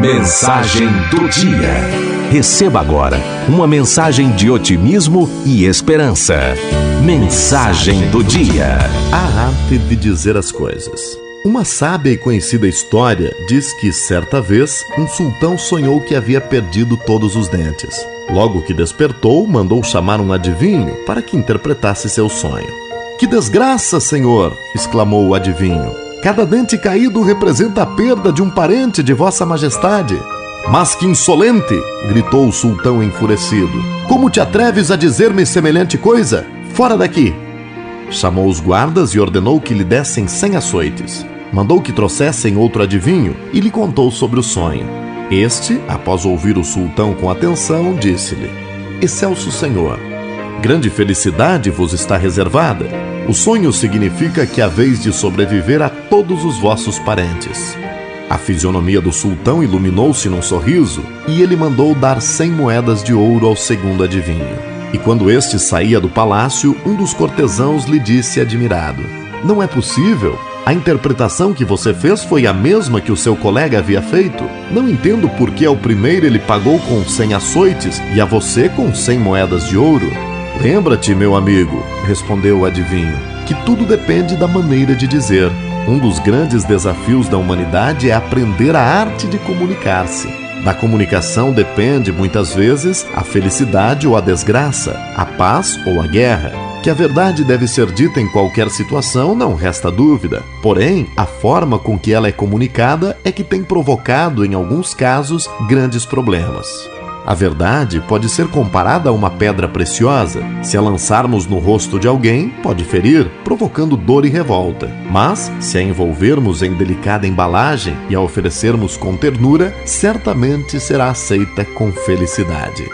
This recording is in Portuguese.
Mensagem do dia. Receba agora uma mensagem de otimismo e esperança. Mensagem do dia. A arte de dizer as coisas. Uma sábia e conhecida história diz que, certa vez, um sultão sonhou que havia perdido todos os dentes. Logo que despertou, mandou chamar um adivinho para que interpretasse seu sonho. Que desgraça, senhor! exclamou o adivinho. Cada dente caído representa a perda de um parente de Vossa Majestade. Mas que insolente! gritou o sultão enfurecido. Como te atreves a dizer-me semelhante coisa? Fora daqui! Chamou os guardas e ordenou que lhe dessem cem açoites. Mandou que trouxessem outro adivinho e lhe contou sobre o sonho. Este, após ouvir o sultão com atenção, disse-lhe: Excelso Senhor, grande felicidade vos está reservada o sonho significa que há vez de sobreviver a todos os vossos parentes. A fisionomia do sultão iluminou-se num sorriso e ele mandou dar cem moedas de ouro ao segundo adivinho. E quando este saía do palácio, um dos cortesãos lhe disse admirado: Não é possível? A interpretação que você fez foi a mesma que o seu colega havia feito. Não entendo por que ao primeiro ele pagou com cem açoites e a você com cem moedas de ouro. Lembra-te, meu amigo, respondeu o adivinho, que tudo depende da maneira de dizer. Um dos grandes desafios da humanidade é aprender a arte de comunicar-se. Da comunicação depende, muitas vezes, a felicidade ou a desgraça, a paz ou a guerra. Que a verdade deve ser dita em qualquer situação, não resta dúvida. Porém, a forma com que ela é comunicada é que tem provocado, em alguns casos, grandes problemas. A verdade pode ser comparada a uma pedra preciosa. Se a lançarmos no rosto de alguém, pode ferir, provocando dor e revolta. Mas, se a envolvermos em delicada embalagem e a oferecermos com ternura, certamente será aceita com felicidade.